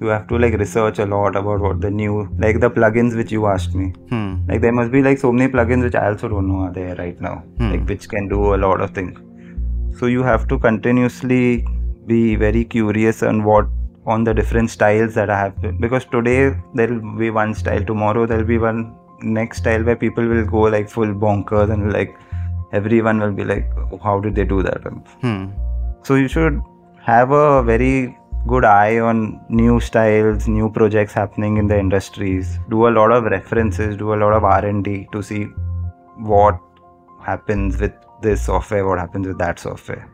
you have to like research a lot about what the new like the plugins which you asked me Hmm. like there must be like so many plugins which i also don't know are there right now Hmm. like which can do a lot of things so you have to continuously be very curious on what on the different styles that i have because today there'll be one style tomorrow there'll be one next style where people will go like full bonkers and like everyone will be like how did they do that Hmm. so you should have a very good eye on new styles new projects happening in the industries do a lot of references do a lot of r&d to see what happens with this software what happens with that software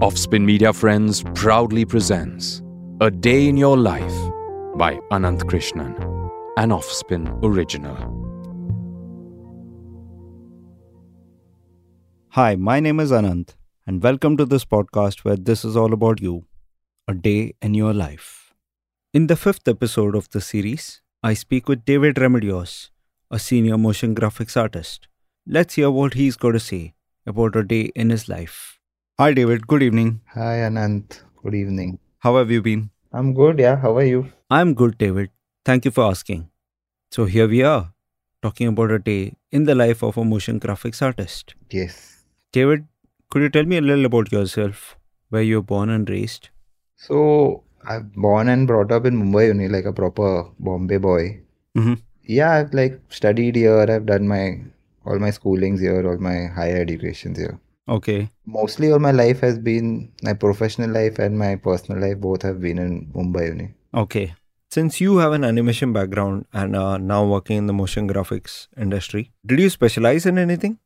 Offspin Media Friends proudly presents A Day in Your Life by Anant Krishnan, an Offspin original. Hi, my name is Anant, and welcome to this podcast where this is all about you a day in your life. In the fifth episode of the series, I speak with David Remedios, a senior motion graphics artist. Let's hear what he's got to say about a day in his life. Hi, David. Good evening. hi anant good evening How have you been? i'm good yeah how are you I'm good, David. Thank you for asking. So, here we are, talking about a day in the life of a motion graphics artist. yes David, could you tell me a little about yourself, where you were born and raised? so i'm born and brought up in mumbai only like a proper bombay boy Mm-hmm. yeah i've like studied here i've done my all my schoolings here all my higher educations here Okay. mostly all my life has been my professional life and my personal life both have been in mumbai only Okay. Since you have an animation background and are now working in the motion graphics industry, did you specialize in anything?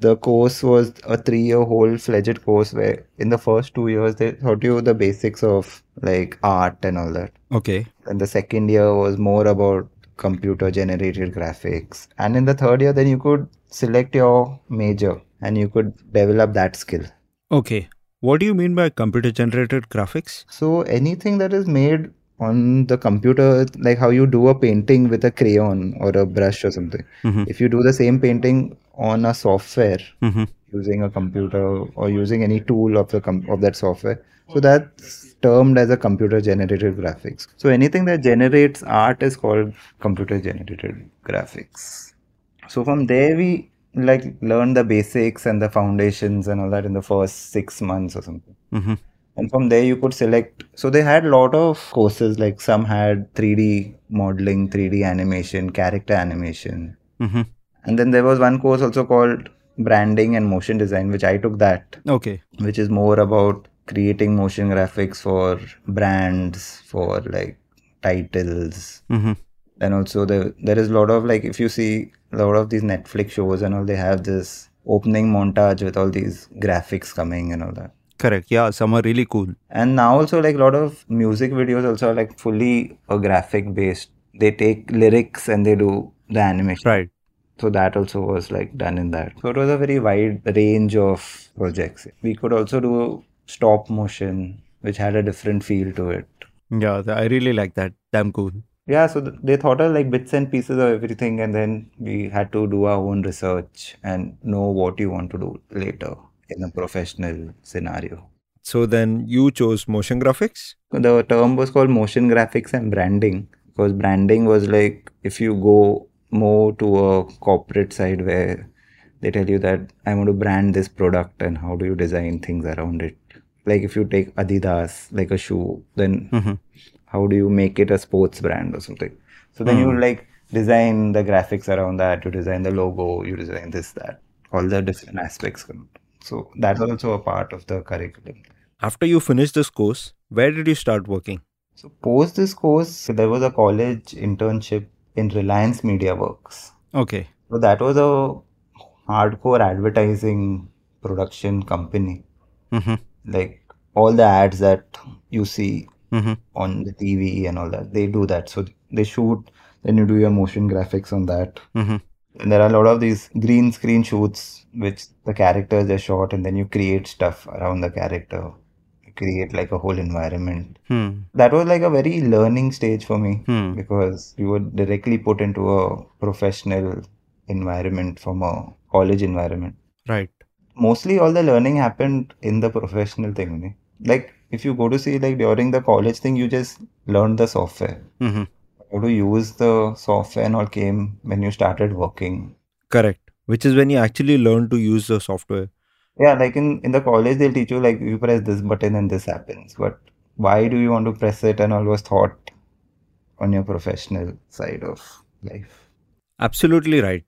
The course was a three year whole fledged course where in the first two years they taught you the basics of like art and all that Okay. and the second year was more about computer generated graphics and in the third year then you could select your major and you could develop that skill Okay. What do you mean by computer generated graphics? So anything that is made on the computer, like how you do a painting with a crayon or a brush or something, Mm-hmm. if you do the same painting on a software Mm-hmm. using a computer or using any tool of the com- of that software, so that's termed as a computer generated graphics. So anything that generates art is called computer generated graphics. So from there we like learn the basics and the foundations and all that in the first six months or something Mm-hmm. And from there you could select so they had a lot of courses like some had 3d modeling 3d animation character animation Mm-hmm. and then there was one course also called branding and motion design which i took that Okay. which is more about creating motion graphics for brands for like titles Mm-hmm. and also there there is a lot of like if you see a lot of these netflix shows and all they have this opening montage with all these graphics coming and all that Correct. Yeah, some are really cool. and now also like a lot of music videos also are like fully a graphic based they take lyrics and they do the animation Right. so that also was like done in that so it was a very wide range of projects we could also do stop motion which had a different feel to it Yeah, I really like that. Damn cool. yeah so they thought of like bits and pieces of everything and then we had to do our own research and know what you want to do later in a professional scenario So then you chose motion graphics? the term was called motion graphics and branding because branding was like if you go more to a corporate side where they tell you that I want to brand this product and how do you design things around it. Like if you take Adidas, like a shoe, then Mm-hmm. how do you make it a sports brand or something? So then you like design the graphics around that, you design the logo, you design this, that, all the different aspects. come. So that's also a part of the curriculum. After you finished this course, where did you start working? So post this course, there was a college internship in Reliance Media Works. Okay. So that was a hardcore advertising production company. Mm-hmm. Like all the ads that you see Mm-hmm. on the TV and all that, they do that. So they shoot, then you do your motion graphics on that. Mm-hmm. And there are a lot of these green screen shoots which the characters are shot and then you create stuff around the character. You create like a whole environment. Hmm. That was like a very learning stage for me Hmm. because you were directly put into a professional environment from a college environment. Right. mostly all the learning happened in the professional thing. Like if you go to see like during the college thing, you just learn the software. hmm How to use the software and all came when you started working. Correct. Which is when you actually learn to use the software. Yeah, like in, in the college they'll teach you like you press this button and this happens. But why do you want to press it and all was thought on your professional side of life. Absolutely right.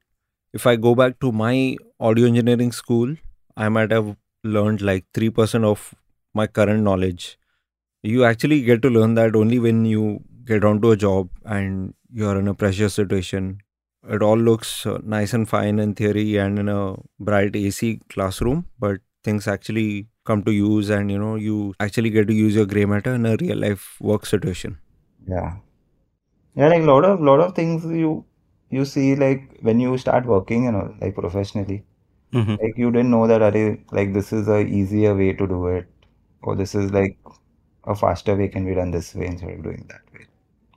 If I go back to my audio engineering school, I might have learned like 3% of my current knowledge. You actually get to learn that only when you get onto a job and you're in a pressure situation. It all looks uh, nice and fine in theory and in a bright AC classroom, but things actually come to use and you know you actually get to use your gray matter in a real life work situation. Yeah. Yeah, like a lot of lot of things you you see like when you start working, you know, like professionally. Mm-hmm. Like you didn't know that are like this is a easier way to do it, or this is like a faster way can be done this way instead of doing that way.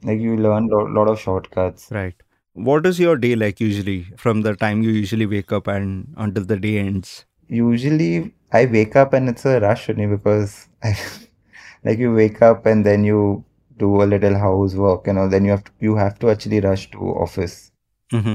Like you learn lot, lot of shortcuts. Right. What is your day like usually from the time you usually wake up and until the day ends? Usually I wake up and it's a rush only because I like you wake up and then you do a little housework, you know, then you have to you have to actually rush to office. Mm-hmm.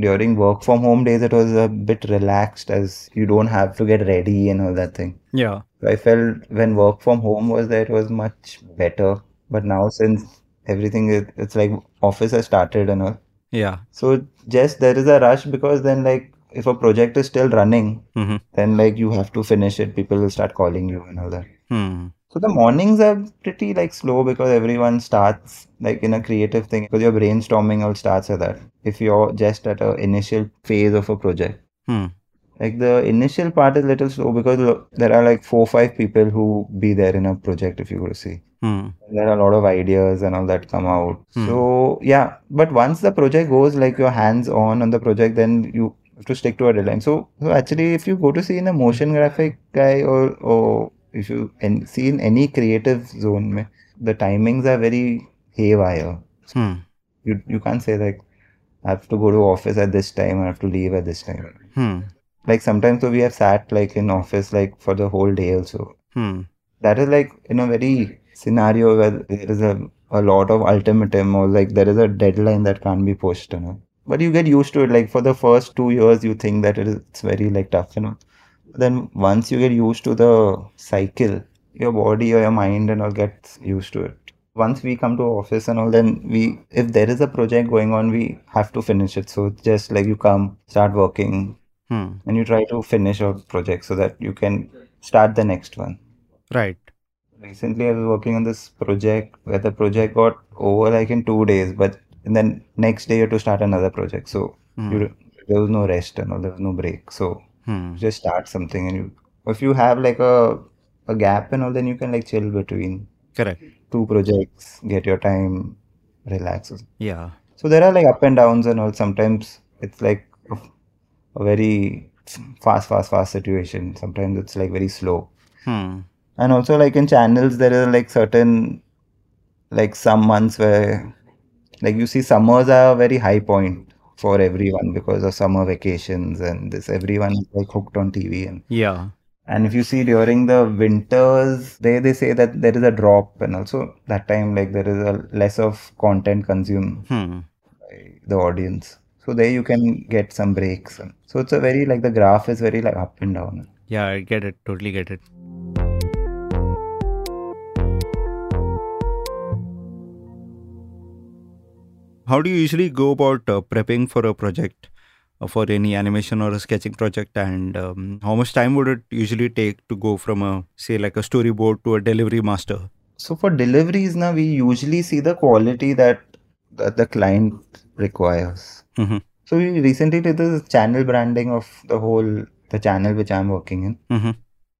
During work from home days it was a bit relaxed as you don't have to get ready and all that thing. Yeah. So I felt when work from home was there, it was much better. But now since everything is, it's like office has started and all. Yeah. So just there is a rush because then like if a project is still running, Mm-hmm. then like you have to finish it. People will start calling you and all that. Hmm. So the mornings are pretty like slow because everyone starts like in a creative thing because your brainstorming all starts at that. If you're just at a initial phase of a project. Hmm. Like the initial part is little slow because there are like four five people who be there in a project if you go to see. Hmm. There are a lot of ideas and all that come out. Hmm. So yeah, but once the project goes like your hands on on the project, then you have to stick to a deadline. So so actually, if you go to see in a motion graphic guy or or if you and see in any creative zone, the timings are very haywire. Hmm. You you can't say like I have to go to office at this time. I have to leave at this time. Like sometimes so we have sat like in office like for the whole day also. Hmm. That is like in a very scenario where there is a, a lot of ultimatum or like there is a deadline that can't be pushed, you know. But you get used to it. Like for the first two years, you think that it is it's very like tough, you know. Then once you get used to the cycle, your body or your mind and all gets used to it. Once we come to office and all, then we if there is a project going on, we have to finish it. So just like you come, start working, Hmm. and you try to finish your project so that you can start the next one. Right. Recently, I was working on this project where the project got over like in two days, but and then next day you have to start another project. So Hmm. you, there was no rest and all, there was no break. So Hmm. just start something, and you if you have like a a gap and all, then you can like chill between Correct. two projects, get your time, relax. Yeah. So there are like up and downs and all. Sometimes it's like a, very fast, fast, fast situation. Sometimes it's like very slow. Hmm. And also like in channels, there are like certain like some months where like you see summers are a very high point for everyone because of summer vacations and this everyone is like hooked on TV and Yeah. and if you see during the winters they they say that there is a drop and also that time like there is a less of content consumed Hmm. by the audience so there you can get some breaks so it's a very like the graph is very like up and down Yeah, I get it. Totally get it. How do you usually go about uh, prepping for a project, uh, for any animation or a sketching project, and um, how much time would it usually take to go from a say like a storyboard to a delivery master? So for deliveries now, we usually see the quality that, that the client requires. Mm-hmm. So we recently did this channel branding of the whole the channel which I'm working in. Mm-hmm.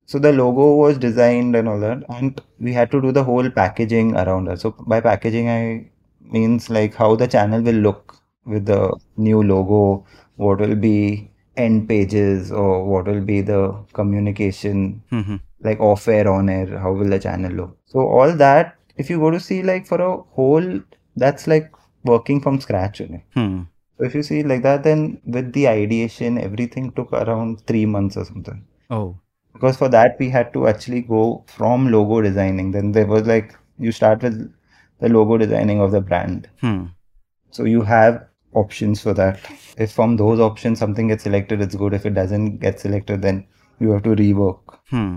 So the logo was designed and all that, and we had to do the whole packaging around it. So by packaging, I means like how the channel will look with the new logo, what will be end pages, or what will be the communication Mm-hmm. like off air on air how will the channel look so all that if you go to see like for a whole that's like working from scratch only Hmm. so if you see like that then with the ideation everything took around three months or something Oh. because for that we had to actually go from logo designing. Then there was like you start with the logo designing of the brand. Hmm. So you have options for that. If from those options something gets selected, it's good. If it doesn't get selected, then you have to rework. Hmm.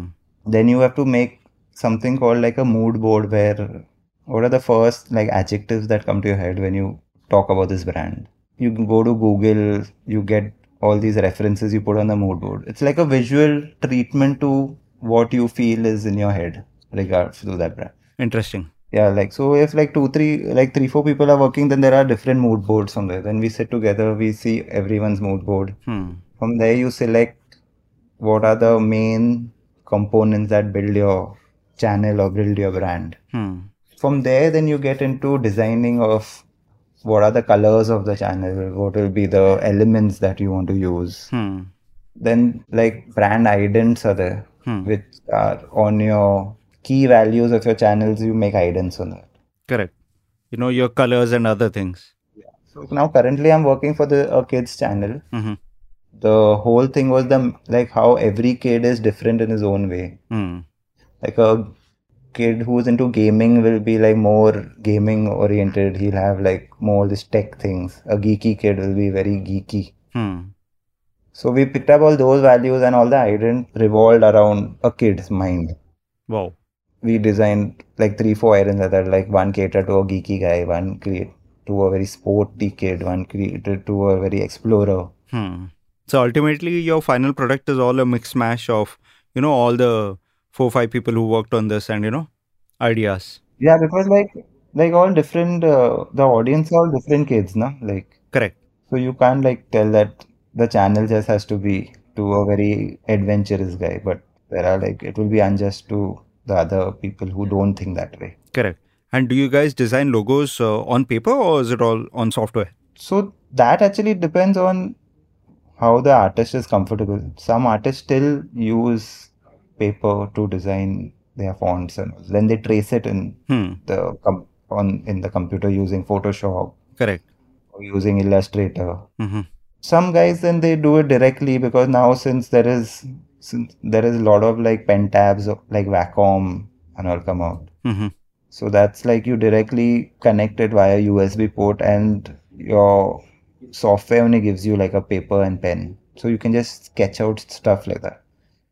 Then you have to make something called like a mood board where what are the first like adjectives that come to your head when you talk about this brand. You go to Google, you get all these references you put on the mood board. It's like a visual treatment to what you feel is in your head regards to that brand. Interesting. Yeah, like so if like two, three, like three, four people are working, then there are different mood boards on there. Then we sit together, we see everyone's mood board. Hmm. From there, you select what are the main components that build your channel or build your brand. Hmm. From there, then you get into designing of what are the colors of the channel, what will be the elements that you want to use. Hmm. Then, like brand idents are there, Hmm. which are on your key values of your channels. You make idents on that. Correct. You know your colors and other things. yeah. So now, currently, I'm working for the a kids channel. Mm-hmm. The whole thing was the like how every kid is different in his own way. Hmm. like a kid who's into gaming will be like more gaming oriented he'll have like more this tech things a geeky kid will be very geeky Hmm. so we picked up all those values and all the ident revolved around a kid's mind Wow. we designed like three four idents that are like one catered to a geeky guy one create to a very sporty kid one created to a very explorer Hmm. So ultimately, your final product is all a mix mash of you know all the four five people who worked on this and you know ideas. yeah because like like all different uh, the audience all different kids na like Correct. So you can't like tell that the channel just has to be to a very adventurous guy, but there are like it will be unjust to the other people who don't think that way. Correct. And do you guys design logos uh, on paper or is it all on software? So that actually depends on how the artist is comfortable. Some artists still use paper to design their fonts and then they trace it in Hmm. the com- on in the computer using Photoshop Correct. or using Illustrator. Mm-hmm. some guys then they do it directly because now since there is since there is a lot of like pen tabs like Wacom and all come out. Mm-hmm. So that's like you directly connect it via USB port and your software only gives you like a paper and pen. So you can just sketch out stuff like that.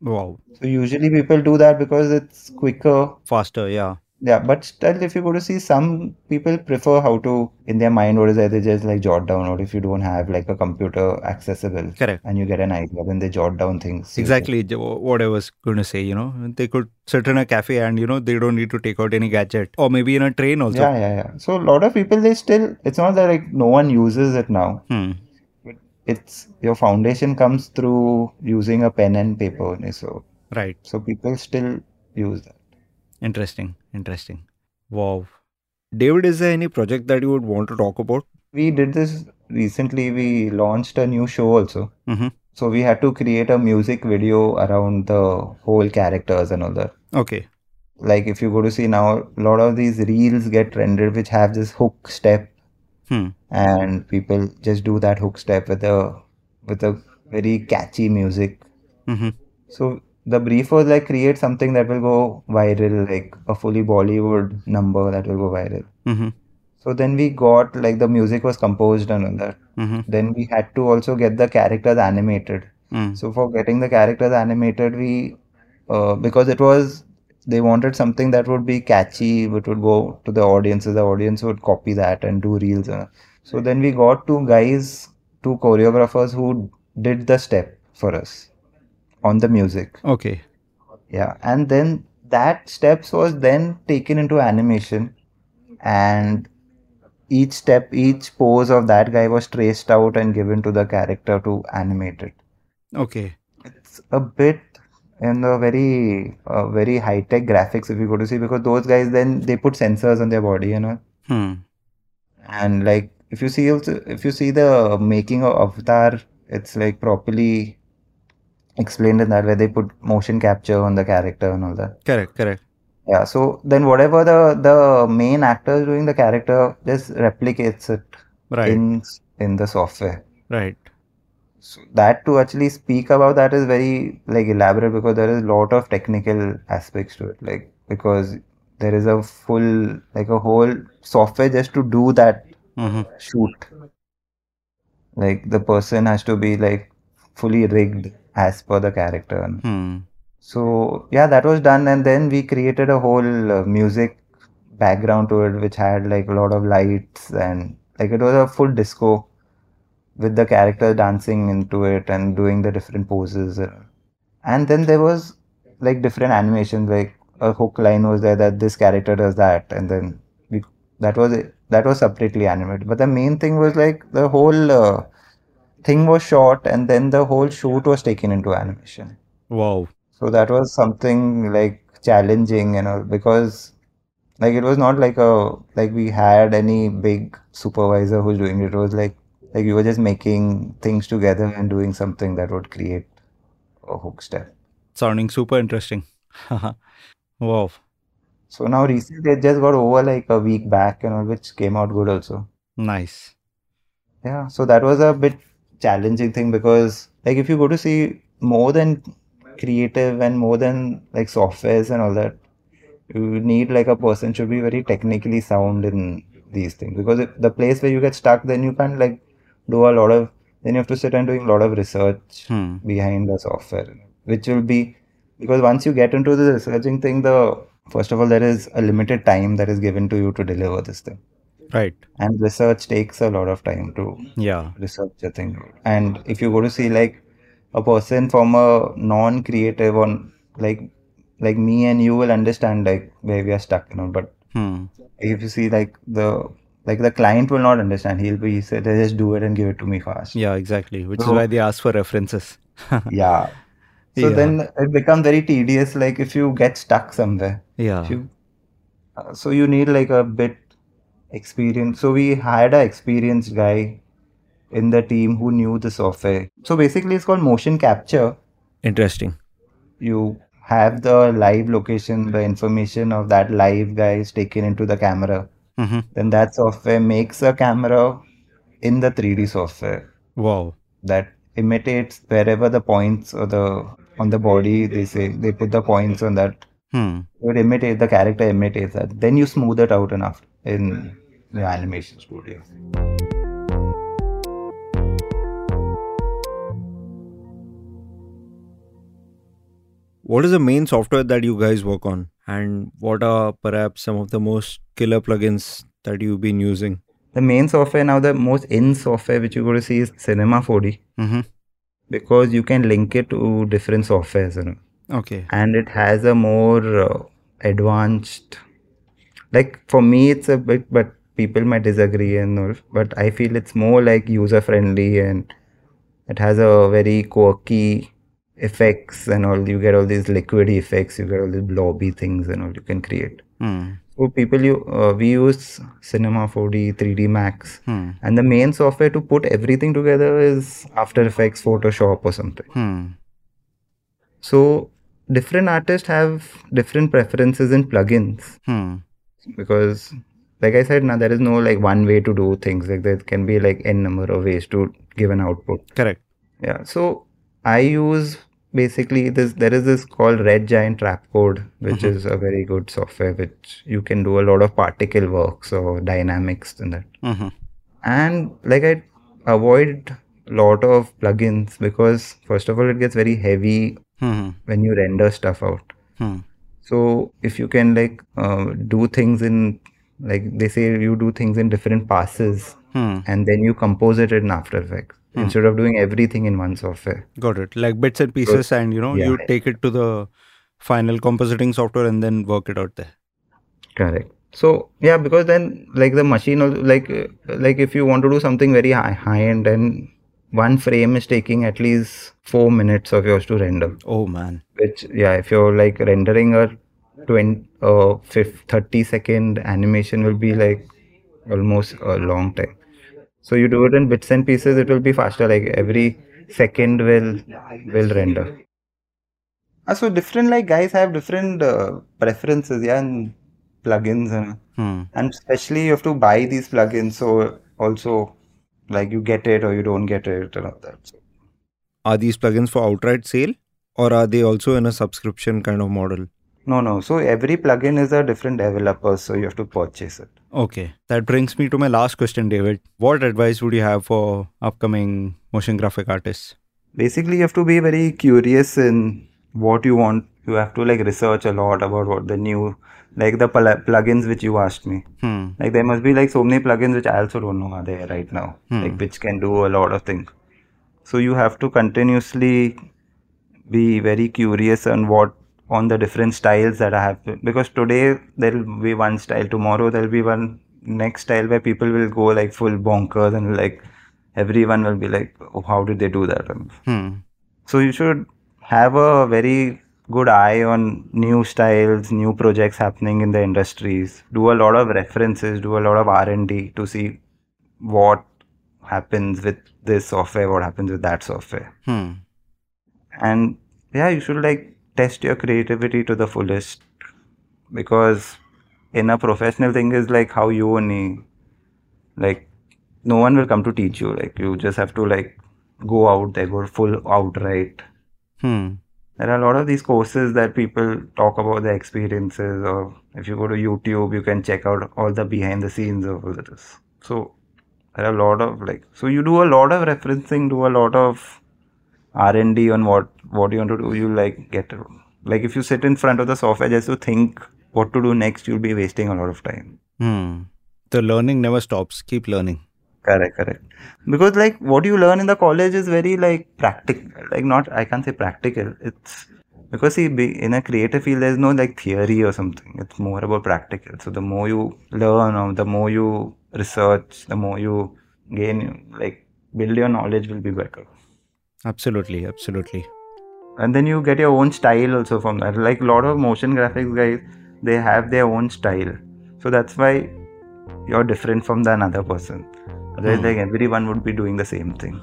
Wow. So usually people do that because it's quicker. Faster. Yeah. Yeah, but still if you go to see some people prefer how to in their mind what is that they just like jot down or if you don't have like a computer accessible Correct. and you get an idea then they jot down things. Exactly what I was going to say. You know, they could sit in a cafe and you know they don't need to take out any gadget or maybe in a train also. Yeah, yeah, yeah. So a lot of people they still it's not that like no one uses it now. Hmm. It's your foundation comes through using a pen and paper only. So Right. so people still use that. Interesting. Interesting. Wow. David, is there any project that you would want to talk about? We did this recently. We launched a new show also. Mm-hmm. So we had to create a music video around the whole characters and all that. Okay. Like if you go to see now, a lot of these reels get rendered which have this hook step, Hmm. And people just do that hook step with a with a very catchy music. Mm-hmm. So the brief was like create something that will go viral, like a fully Bollywood number that will go viral. Mm-hmm. So then we got like the music was composed and all that. Mm-hmm. Then we had to also get the characters animated. Mm. So for getting the characters animated, we uh, because it was they wanted something that would be catchy, which would go to the audiences. The audience would copy that and do reels. So then we got two guys, two choreographers who did the step for us on the music. Okay. Yeah, and then that steps was then taken into animation, and each step, each pose of that guy was traced out and given to the character to animate it. Okay. It's a bit in the very, uh, very high tech graphics if you go to see because those guys then they put sensors on their body, you know, Hmm. and like if you see also if you see the making of Avatar, it's like properly explained in that where they put motion capture on the character and all that. Correct. Correct. Yeah, so then whatever the the main actor is doing, the character just replicates it Right. in in the software. Right. So that to actually speak about that is very like elaborate because there is a lot of technical aspects to it. Like because there is a full like a whole software just to do that Mm-hmm. shoot. Like the person has to be like fully rigged as per the character. Hmm. So yeah, that was done, and then we created a whole uh, music background to it, which had like a lot of lights and like it was a full disco with the character dancing into it and doing the different poses. And then there was like different animations, like a hook line was there that this character does that, and then we that was it. That was separately animated. But the main thing was like the whole uh, thing was shot, and then the whole shoot was taken into animation. Wow. So that was something like challenging, you know, because like it was not like a like we had any big supervisor who's doing it. It was like like we were just making things together and doing something that would create a hook step. Sounding super interesting. wow. So now recently it just got over like a week back, you know, which came out good also. Nice. Yeah, so that was a bit challenging thing because like if you go to see more than creative and more than like softwares and all that, you need like a person should be very technically sound in these things because if the place where you get stuck, then you can't like do a lot of then you have to sit and doing a lot of research Hmm. behind the software, which will be because once you get into the researching thing, the first of all there is a limited time that is given to you to deliver this thing, Right. and research takes a lot of time to Yeah. research a thing. And if you go to see like a person from a non-creative on like like me and you will understand like where we are stuck, you know. But Hmm. if you see like the like the client will not understand. He'll be he said just do it and give it to me fast. Yeah, exactly. Which is why they ask for references. Yeah. So Yeah. then it becomes very tedious. Like if you get stuck somewhere, Yeah. you, uh, so you need like a bit experience. So we hired an experienced guy in the team who knew the software. So basically, it's called motion capture. Interesting. You have the live location, the information of that live guy is taken into the camera. Mm-hmm. Then that software makes a camera in the 3D software Wow. that imitates wherever the points or the on the body they say they put the points on that Hmm. it imitates the character imitates that then you smooth it out enough in the animation studio What is the main software that you guys work on? And what are perhaps some of the most killer plugins that you've been using? the main software now the most in software which you're going to see is cinema 4d Mm-hmm. because you can link it to different softwares you know Okay. and it has a more uh, advanced like for me it's a bit but people might disagree and all but i feel it's more like user friendly and it has a very quirky effects and all you get all these liquid effects you get all these blobby things and all you can create Hmm. So people you uh, we use cinema 4d 3d max Hmm. and the main software to put everything together is after effects photoshop or something Hmm. so different artists have different preferences in plugins Hmm. because like I said now there is no like one way to do things like there can be like n number of ways to give an output. Correct. Yeah. So I use basically this there is this called Red Giant Trapcode, which Mhm. is a very good software which you can do a lot of particle works or dynamics and that. Mm-hmm. And like I avoid a lot of plugins because first of all it gets very heavy Hmm. when you render stuff out. Hmm. So if you can like uh, do things in like they say you do things in different passes Hmm. and then you compose it in After Effects Hmm. instead of doing everything in one software. Got it. Like bits and pieces, and you know, you take it to the final compositing software and then work it out there. Correct. So yeah, because then like the machine like like if you want to do something very high high end then one frame is taking at least four minutes of yours to render. Oh man. Which yeah, if you're like rendering a 20 uh 50, 30 second animation will be like almost a long time. So you do it in bits and pieces, it will be faster. Like every second will will render. Uh, so different like guys have different uh, preferences, yeah, and plugins and Hmm. and especially you have to buy these plugins. So also like you get it or you don't get it and all that. So are these plugins for outright sale or are they also in a subscription kind of model? No, no. So every plugin is a different developer, so you have to purchase it. Okay. That brings me to my last question, David. What advice would you have for upcoming motion graphic artists? Basically, you have to be very curious in what you want. You have to like research a lot about what the new, like the pl- plugins which you asked me. Hmm. Like there must be like so many plugins which I also don't know are there right now, like which can do a lot of things. So you have to continuously be very curious on what on the different styles that I have to- because today there will be one style, tomorrow there will be one next style where people will go like full bonkers and like everyone will be like, oh, how did they do that? Hmm. so you should have a very good eye on new styles, new projects happening in the industries. Do a lot of references, do a lot of R and D to see what happens with this software, what happens with that software, Hmm. and yeah, you should like test your creativity to the fullest. Because in a professional thing is like how you only like no one will come to teach you. Like you just have to like go out there go full outright. Hmm. there are a lot of these courses that people talk about their experiences or if you go to youtube you can check out all the behind the scenes of all this so there are a lot of like so you do a lot of referencing do a lot of r&d on what what do you want to do you like get like if you sit in front of the software just to think what to do next you'll be wasting a lot of time Hmm. The learning never stops. Keep learning. correct correct because like what you learn in the college is very like practical like not i can't say practical it's because see in a creative field there's no like theory or something it's more about practical so the more you learn or the more you research the more you gain like build your knowledge will be better Absolutely. Absolutely. And then you get your own style also from that like a lot of motion graphics guys they have their own style so that's why you're different from the another person otherwise Hmm. like everyone would be doing the same thing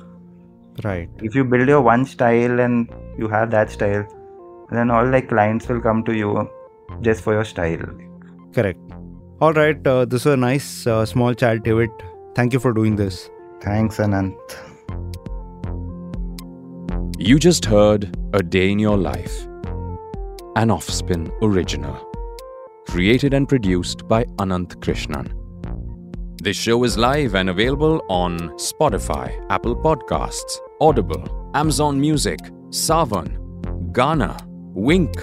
Right. if you build your one style and you have that style then all like clients will come to you just for your style Correct. All right. Uh, this was a nice uh, small chat, David. Thank you for doing this. thanks anant You just heard A Day in Your Life, an Offspin original. Created and produced by Anant Krishnan. This show is live and available on Spotify, Apple Podcasts, Audible, Amazon Music, Saavn, Gaana, Wynk,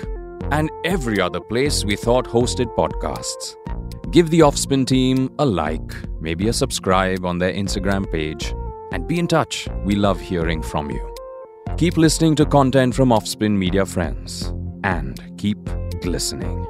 and every other place we thought hosted podcasts. Give the Offspin team a like, maybe a subscribe on their Instagram page, and be in touch. We love hearing from you. Keep listening to content from Offspin Media Friends and keep glistening.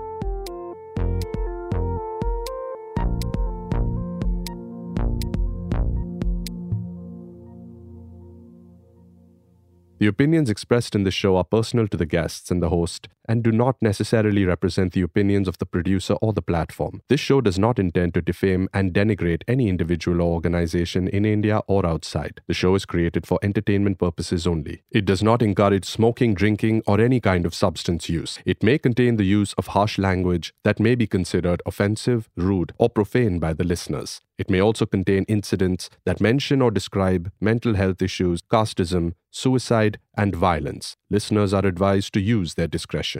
The opinions expressed in this show are personal to the guests and the host and do not necessarily represent the opinions of the producer or the platform. This show does not intend to defame and denigrate any individual or organization in India or outside. The show is created for entertainment purposes only. It does not encourage smoking, drinking, or any kind of substance use. It may contain the use of harsh language that may be considered offensive, rude, or profane by the listeners. It may also contain incidents that mention or describe mental health issues, casteism, suicide, and violence. Listeners are advised to use their discretion.